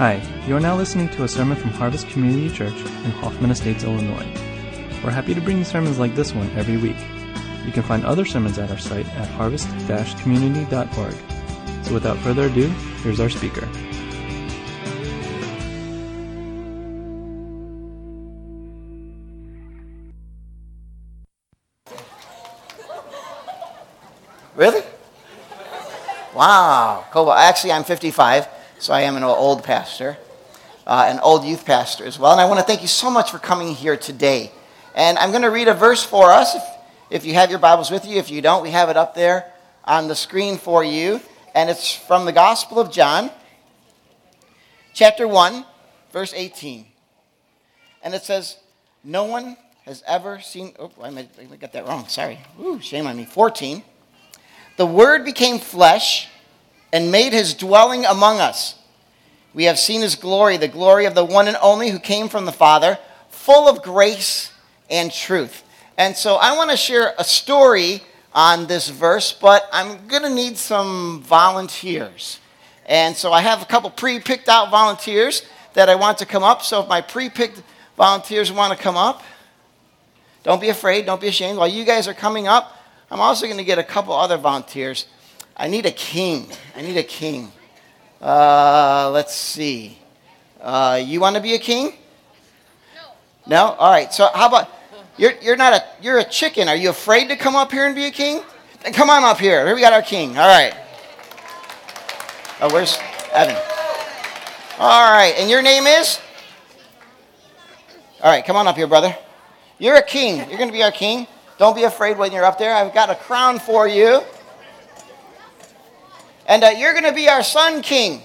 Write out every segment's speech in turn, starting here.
Hi, you are now listening to a sermon from Harvest Community Church in Hoffman Estates, Illinois. We're happy to bring you sermons like this one every week. You can find other sermons at our site at harvest-community.org. So without further ado, here's our speaker. Really? Wow. Cool. Actually, I'm 55, so I am an old pastor, uh, an old youth pastor as well. And I want to thank you so much for coming here today. And I'm going to read a verse for us. If, if you have your Bibles with you, if you don't, we have it up there on the screen for you. And it's from the Gospel of John, chapter 1, verse 18. And it says, No one has ever seen. Oh, I might, get that wrong. Sorry. Ooh, shame on me. 14. The Word became flesh and made his dwelling among us. We have seen his glory, the glory of the one and only who came from the Father, full of grace and truth. And so I want to share a story on this verse, but I'm going to need some volunteers. And so I have a couple pre picked out volunteers that I want to come up. So if my pre picked volunteers want to come up, don't be afraid, don't be ashamed. While you guys are coming up, I'm also going to get a couple other volunteers. I need a king. I need a king. Uh, let's see. Uh, you want to be a king? No. No? All right. So how about you're, you're not a you're a chicken. Are you afraid to come up here and be a king? Then come on up here. Here we got our king. All right. Oh, where's Evan? All right. And your name is? All right. Come on up here, brother. You're a king. You're going to be our king. Don't be afraid when you're up there. I've got a crown for you. And uh, you're going to be our son king.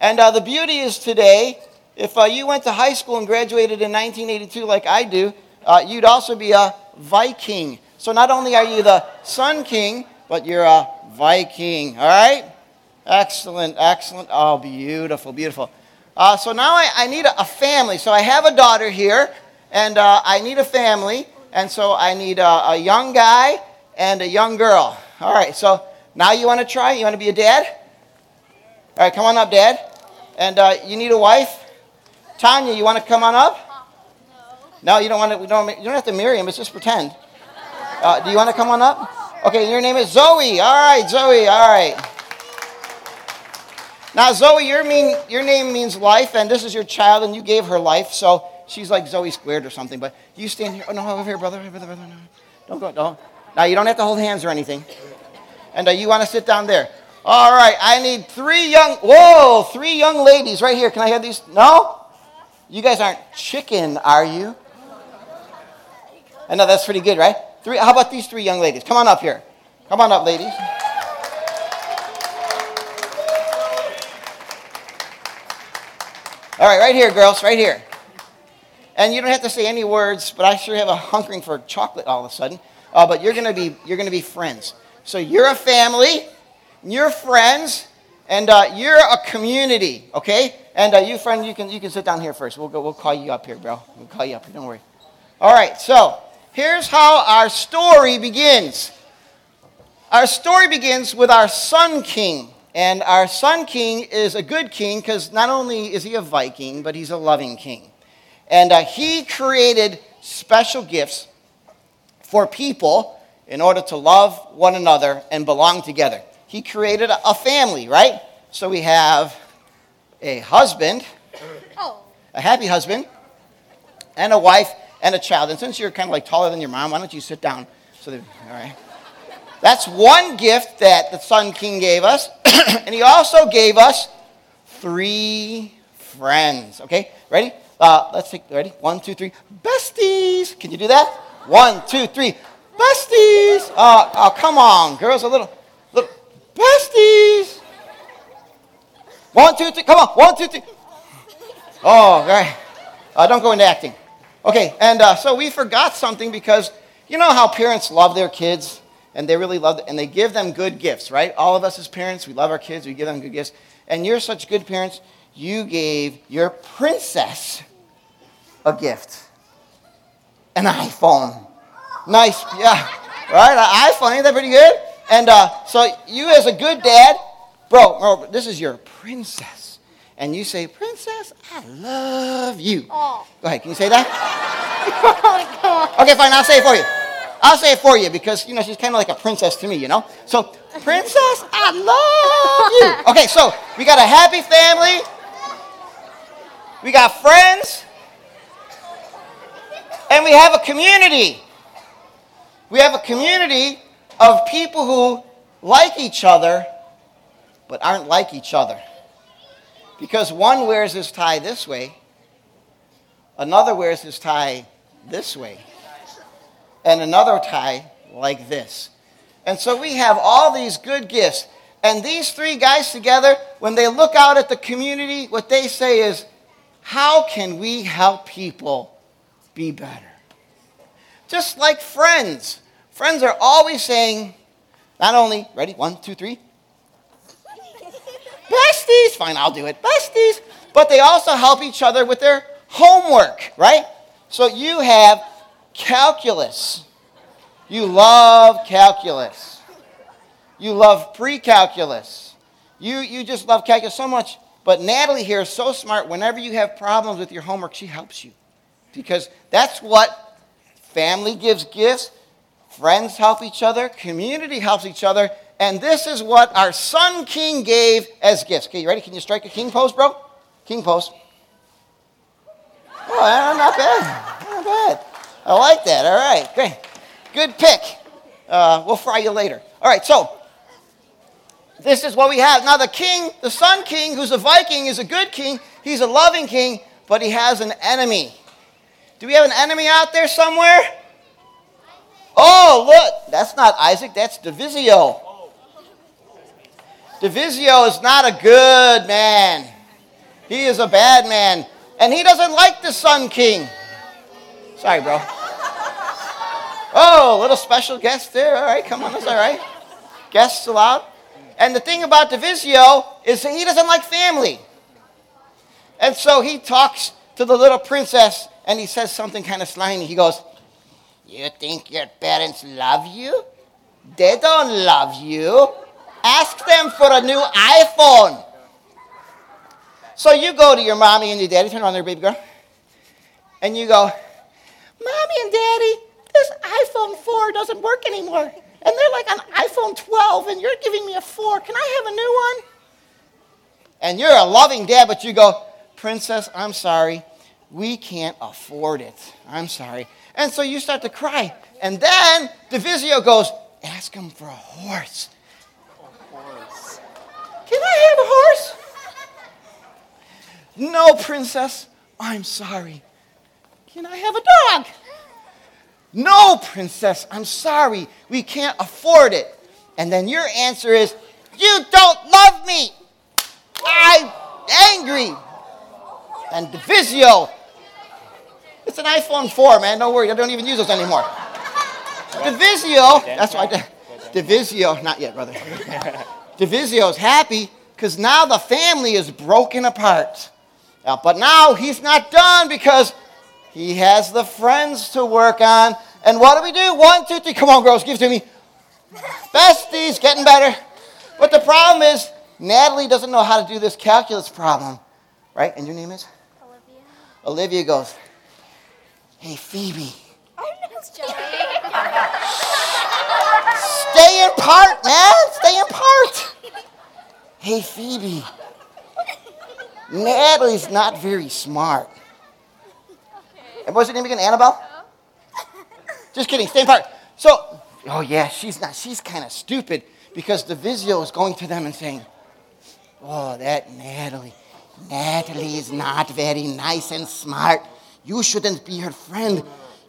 And uh, the beauty is today, if uh, you went to high school and graduated in 1982 like I do, uh, you'd also be a Viking. So not only are you the son king, but you're a Viking. All right? Excellent, excellent. Oh, beautiful, beautiful. Uh, so now I, I need a, a, family. So I have a daughter here, and uh, I need a family. And so I need a, a young guy and a young girl. All right, so now you want to try? You want to be a dad? All right, come on up, Dad. And uh, you need a wife? Tanya, you want to come on up? No, you don't want to. We don't, you don't have to marry him. It's just pretend. Uh, do you want to come on up? Okay, your name is Zoe. All right, Zoe. All right. Now, Zoe, your, mean, your name means life, and this is your child, and you gave her life, so she's like Zoe squared or something. But you stand here. Oh, no, over here, brother. brother, brother no. Don't go. Don't. Now, you don't have to hold hands or anything. And uh, you want to sit down there. All right, I need three young, whoa, three young ladies right here. Can I have these? No? You guys aren't chicken, are you? I know that's pretty good, right? Three, how about these three young ladies? Come on up here. Come on up, ladies. All right, right here, girls, right here. And you don't have to say any words, but I sure have a hunkering for chocolate all of a sudden. Uh, but you're gonna be you're gonna be friends. So you're a family, you're friends, and uh, you're a community. Okay? And uh, you friend, you can you can sit down here first. We'll go. We'll call you up here, bro. We'll call you up here. Don't worry. All right. So here's how our story begins. Our story begins with our son king. And our son king is a good king because not only is he a Viking, but he's a loving king. And uh, he created special gifts for people in order to love one another and belong together. He created a family, right? So we have a husband, oh. a happy husband, and a wife and a child. And since you're kind of like taller than your mom, why don't you sit down? So, all right. That's one gift that the Son King gave us. and he also gave us three friends. Okay, ready? Uh, let's take, ready? One, two, three. Besties. Can you do that? One, two, three. Besties. Uh, oh, come on, girls. A little, little. Besties. One, two, three. Come on. One, two, three. Oh, all right. Uh, don't go into acting. Okay, and uh, so we forgot something because you know how parents love their kids? and they really love it, and they give them good gifts, right? All of us as parents, we love our kids, we give them good gifts. And you're such good parents, you gave your princess a gift an iPhone. Nice, yeah, right? I ain't that pretty good? And uh, so you, as a good dad, bro, bro, this is your princess. and you say, Princess, I love you. Oh. Go ahead, can you say that? oh, okay, fine, I'll say it for you. I'll say it for you because, you know, she's kind of like a princess to me, you know? So, Princess, I love you. Okay, so we got a happy family. We got friends. And we have a community. We have a community of people who like each other but aren't like each other. Because one wears his tie this way, another wears his tie this way, and another tie like this. And so we have all these good gifts. And these three guys together, when they look out at the community, what they say is, How can we help people be better? Just like friends. Friends are always saying, not only, ready, one, two, three, besties, fine, I'll do it, besties, but they also help each other with their homework, right? So you have calculus. You love calculus. You love pre calculus. You, you just love calculus so much. But Natalie here is so smart. Whenever you have problems with your homework, she helps you. Because that's what family gives gifts, friends help each other, community helps each other. And this is what our Son King gave as gifts. Okay, you ready? Can you strike a king pose, bro? King pose. Oh, not bad. Not bad. I like that. All right, great. Good pick. Uh, we'll fry you later. All right, so this is what we have. Now, the king, the Son King, who's a Viking, is a good king. He's a loving king, but he has an enemy. Do we have an enemy out there somewhere? Oh, look, that's not Isaac, that's Divisio. Divisio is not a good man. He is a bad man. And he doesn't like the Son King. Sorry, bro. Oh, little special guest there. All right, come on, that's all right. Guests allowed. And the thing about Divisio is that he doesn't like family. And so he talks to the little princess and he says something kind of slimy. He goes, You think your parents love you? They don't love you. Ask them for a new iPhone. So you go to your mommy and your daddy, turn on their baby girl, and you go, Mommy and Daddy, this iPhone 4 doesn't work anymore. And they're like on iPhone 12, and you're giving me a 4. Can I have a new one? And you're a loving dad, but you go, Princess, I'm sorry. We can't afford it. I'm sorry. And so you start to cry. And then Divisio goes, Ask him for a horse. A horse. Can I have a horse? No, princess. I'm sorry. Can I have a dog? No, princess. I'm sorry. We can't afford it. And then your answer is, You don't love me. I'm angry. And Divisio. It's an iPhone 4, man. Don't worry. I don't even use those anymore. Divisio. That's why. Divisio. Not yet, brother. Divisio is happy because now the family is broken apart. Uh, but now he's not done because he has the friends to work on. And what do we do? One, two, three. Come on, girls, give it to me. Besties, getting better. But the problem is, Natalie doesn't know how to do this calculus problem. Right? And your name is? Olivia. Olivia goes, Hey, Phoebe, stay in part, man. Stay in part. Hey, Phoebe, Natalie's not very smart. And what's her name again? Annabelle? Just kidding. Stay in part. So, oh yeah, she's not. She's kind of stupid because Divisio is going to them and saying, "Oh, that Natalie, Natalie is not very nice and smart. You shouldn't be her friend.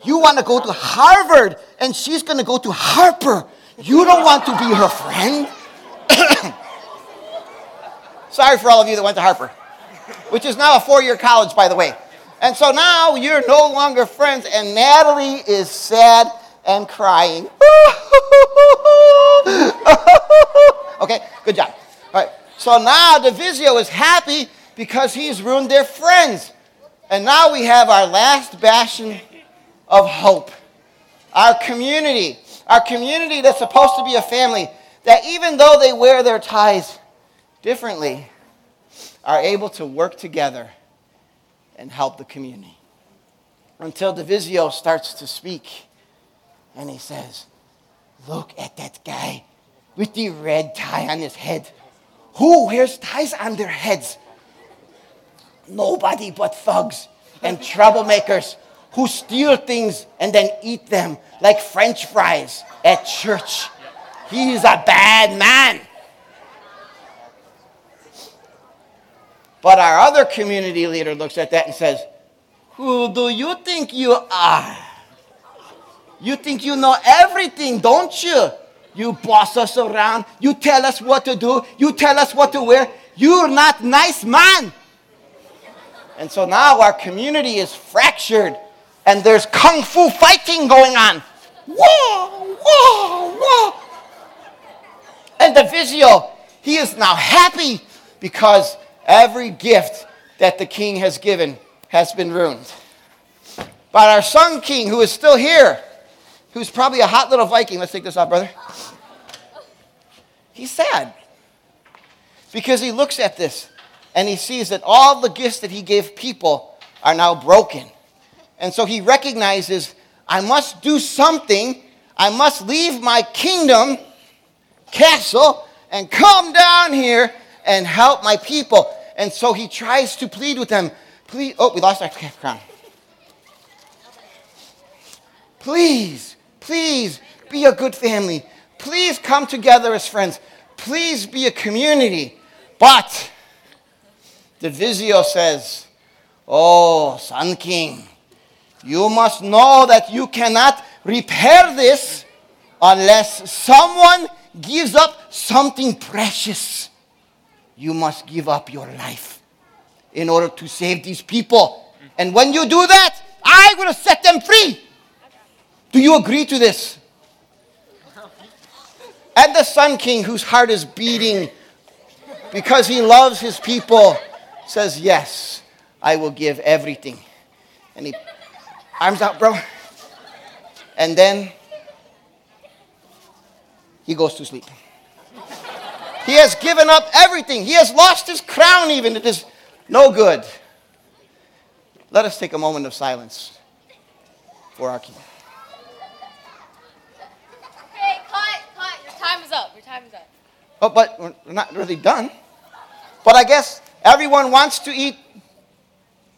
You want to go to Harvard, and she's going to go to Harper. You don't want to be her friend." Sorry for all of you that went to Harper, which is now a four-year college, by the way. And so now you're no longer friends, and Natalie is sad and crying. okay, good job. All right, so now Divisio is happy because he's ruined their friends. And now we have our last bastion of hope. Our community, our community that's supposed to be a family, that even though they wear their ties differently, are able to work together and help the community. Until Divisio starts to speak and he says, Look at that guy with the red tie on his head. Who wears ties on their heads? Nobody but thugs and troublemakers who steal things and then eat them like french fries at church. He's a bad man. But our other community leader looks at that and says, Who do you think you are? You think you know everything, don't you? You boss us around. You tell us what to do. You tell us what to wear. You're not nice man. And so now our community is fractured and there's kung fu fighting going on. Whoa, whoa, whoa. And Divisio, he is now happy because every gift that the king has given has been ruined. But our son king, who is still here, who's probably a hot little Viking, let's take this off, brother. He's sad because he looks at this and he sees that all the gifts that he gave people are now broken. And so he recognizes, I must do something. I must leave my kingdom, castle, and come down here and help my people. And so he tries to plead with them. Please, oh, we lost our crown. Please, please be a good family. Please come together as friends. Please be a community. But Divisio says, Oh, Son King, you must know that you cannot repair this unless someone gives up something precious you must give up your life in order to save these people. And when you do that, I will set them free. Do you agree to this? And the Son King, whose heart is beating because he loves his people, says, Yes, I will give everything. And he, arms out, bro. And then he goes to sleep. He has given up everything. He has lost his crown, even. It is no good. Let us take a moment of silence for our king. Hey, cut, cut. Your time is up. Your time is up. Oh, but we're not really done. But I guess everyone wants to eat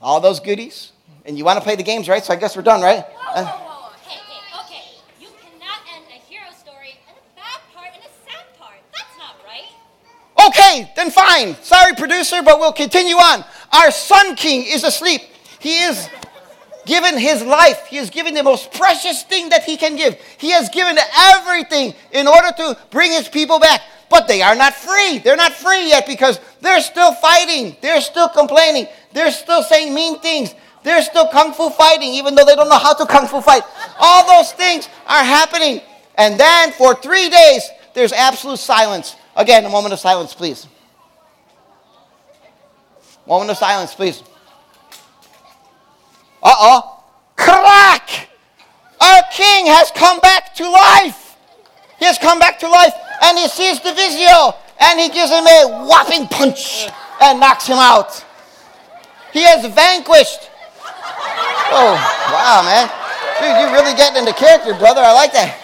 all those goodies. And you want to play the games, right? So I guess we're done, right? Whoa, whoa, whoa, whoa. Hey, hey, okay. You cannot end a hero story and a bad part and a sad part. That's not right. Okay, then fine. Sorry, producer, but we'll continue on. Our Son King is asleep. He is given his life. He has given the most precious thing that he can give. He has given everything in order to bring his people back. But they are not free. They're not free yet because they're still fighting. They're still complaining. They're still saying mean things. They're still kung fu fighting, even though they don't know how to kung fu fight. All those things are happening. And then for three days, there's absolute silence. Again, a moment of silence, please. Moment of silence, please. Uh oh. Crack! Our king has come back to life. He has come back to life and he sees Divisio and he gives him a whopping punch and knocks him out. He has vanquished. Oh, wow, man. Dude, you're really getting into character, brother. I like that.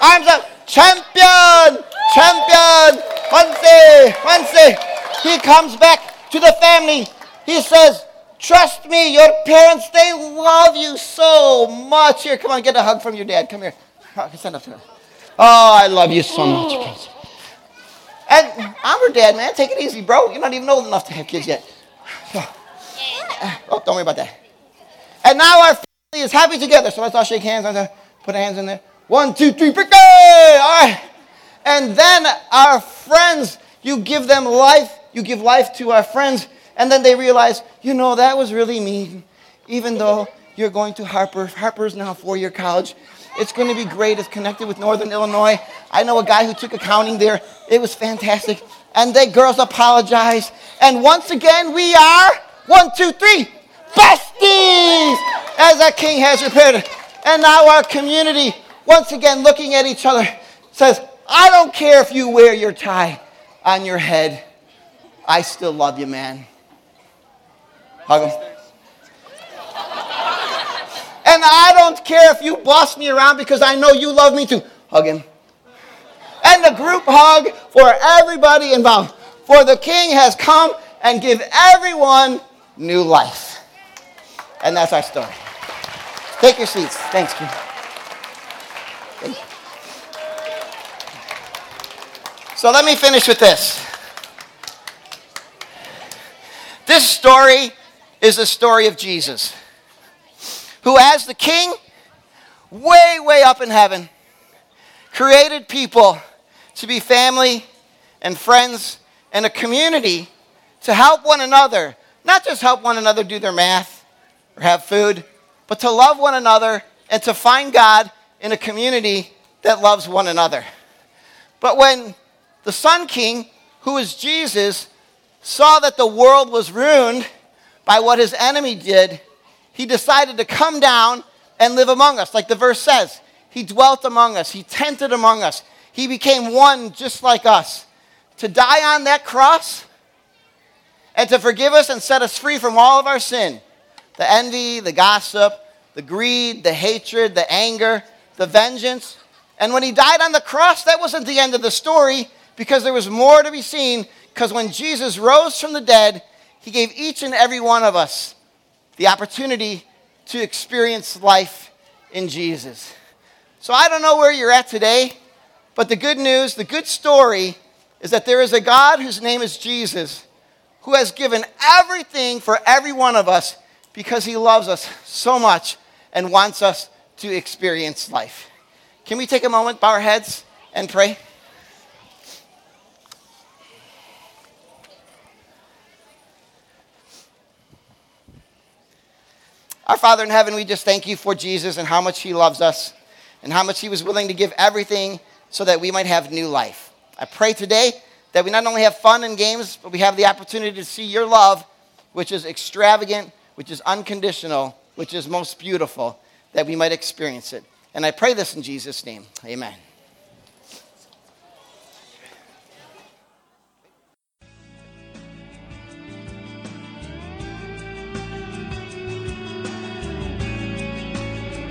Arms up. Champion! Champion! Wednesday! Wednesday! He comes back to the family. He says, Trust me, your parents, they love you so much. Here, come on, get a hug from your dad. Come here. Stand up to him. Oh, I love you so much, Prince. And I'm her dad, man. Take it easy, bro. You're not even old enough to have kids yet. Oh, don't worry about that. And now our family is happy together. So let's all shake hands. Let's uh, put our hands in there. One, two, three, birthday! All right. And then our friends, you give them life. You give life to our friends. And then they realize, you know, that was really mean. Even though you're going to Harper, Harper's now a four-year college. It's going to be great. It's connected with Northern Illinois. I know a guy who took accounting there. It was fantastic. And the girls apologize. And once again, we are one, two, three, besties, as our king has repaired it. And now our community, once again looking at each other, says, I don't care if you wear your tie on your head. I still love you, man. Hug him. And I don't care if you boss me around because I know you love me too. Hug him. And the group hug for everybody involved. For the king has come and give everyone new life. And that's our story. Take your seats. Thanks, King. So let me finish with this. This story is the story of Jesus, who, as the king, way, way up in heaven, created people to be family and friends and a community to help one another, not just help one another do their math or have food, but to love one another and to find God in a community that loves one another. But when the Son King, who is Jesus, saw that the world was ruined by what his enemy did, he decided to come down and live among us. Like the verse says, he dwelt among us, he tented among us, he became one just like us. To die on that cross and to forgive us and set us free from all of our sin the envy, the gossip, the greed, the hatred, the anger, the vengeance. And when he died on the cross, that wasn't the end of the story because there was more to be seen. Because when Jesus rose from the dead, he gave each and every one of us the opportunity to experience life in Jesus. So I don't know where you're at today, but the good news, the good story, is that there is a God whose name is Jesus who has given everything for every one of us because he loves us so much and wants us to experience life. Can we take a moment, bow our heads, and pray? Our Father in heaven, we just thank you for Jesus and how much he loves us and how much he was willing to give everything so that we might have new life. I pray today that we not only have fun and games, but we have the opportunity to see your love, which is extravagant, which is unconditional, which is most beautiful, that we might experience it. And I pray this in Jesus' name. Amen.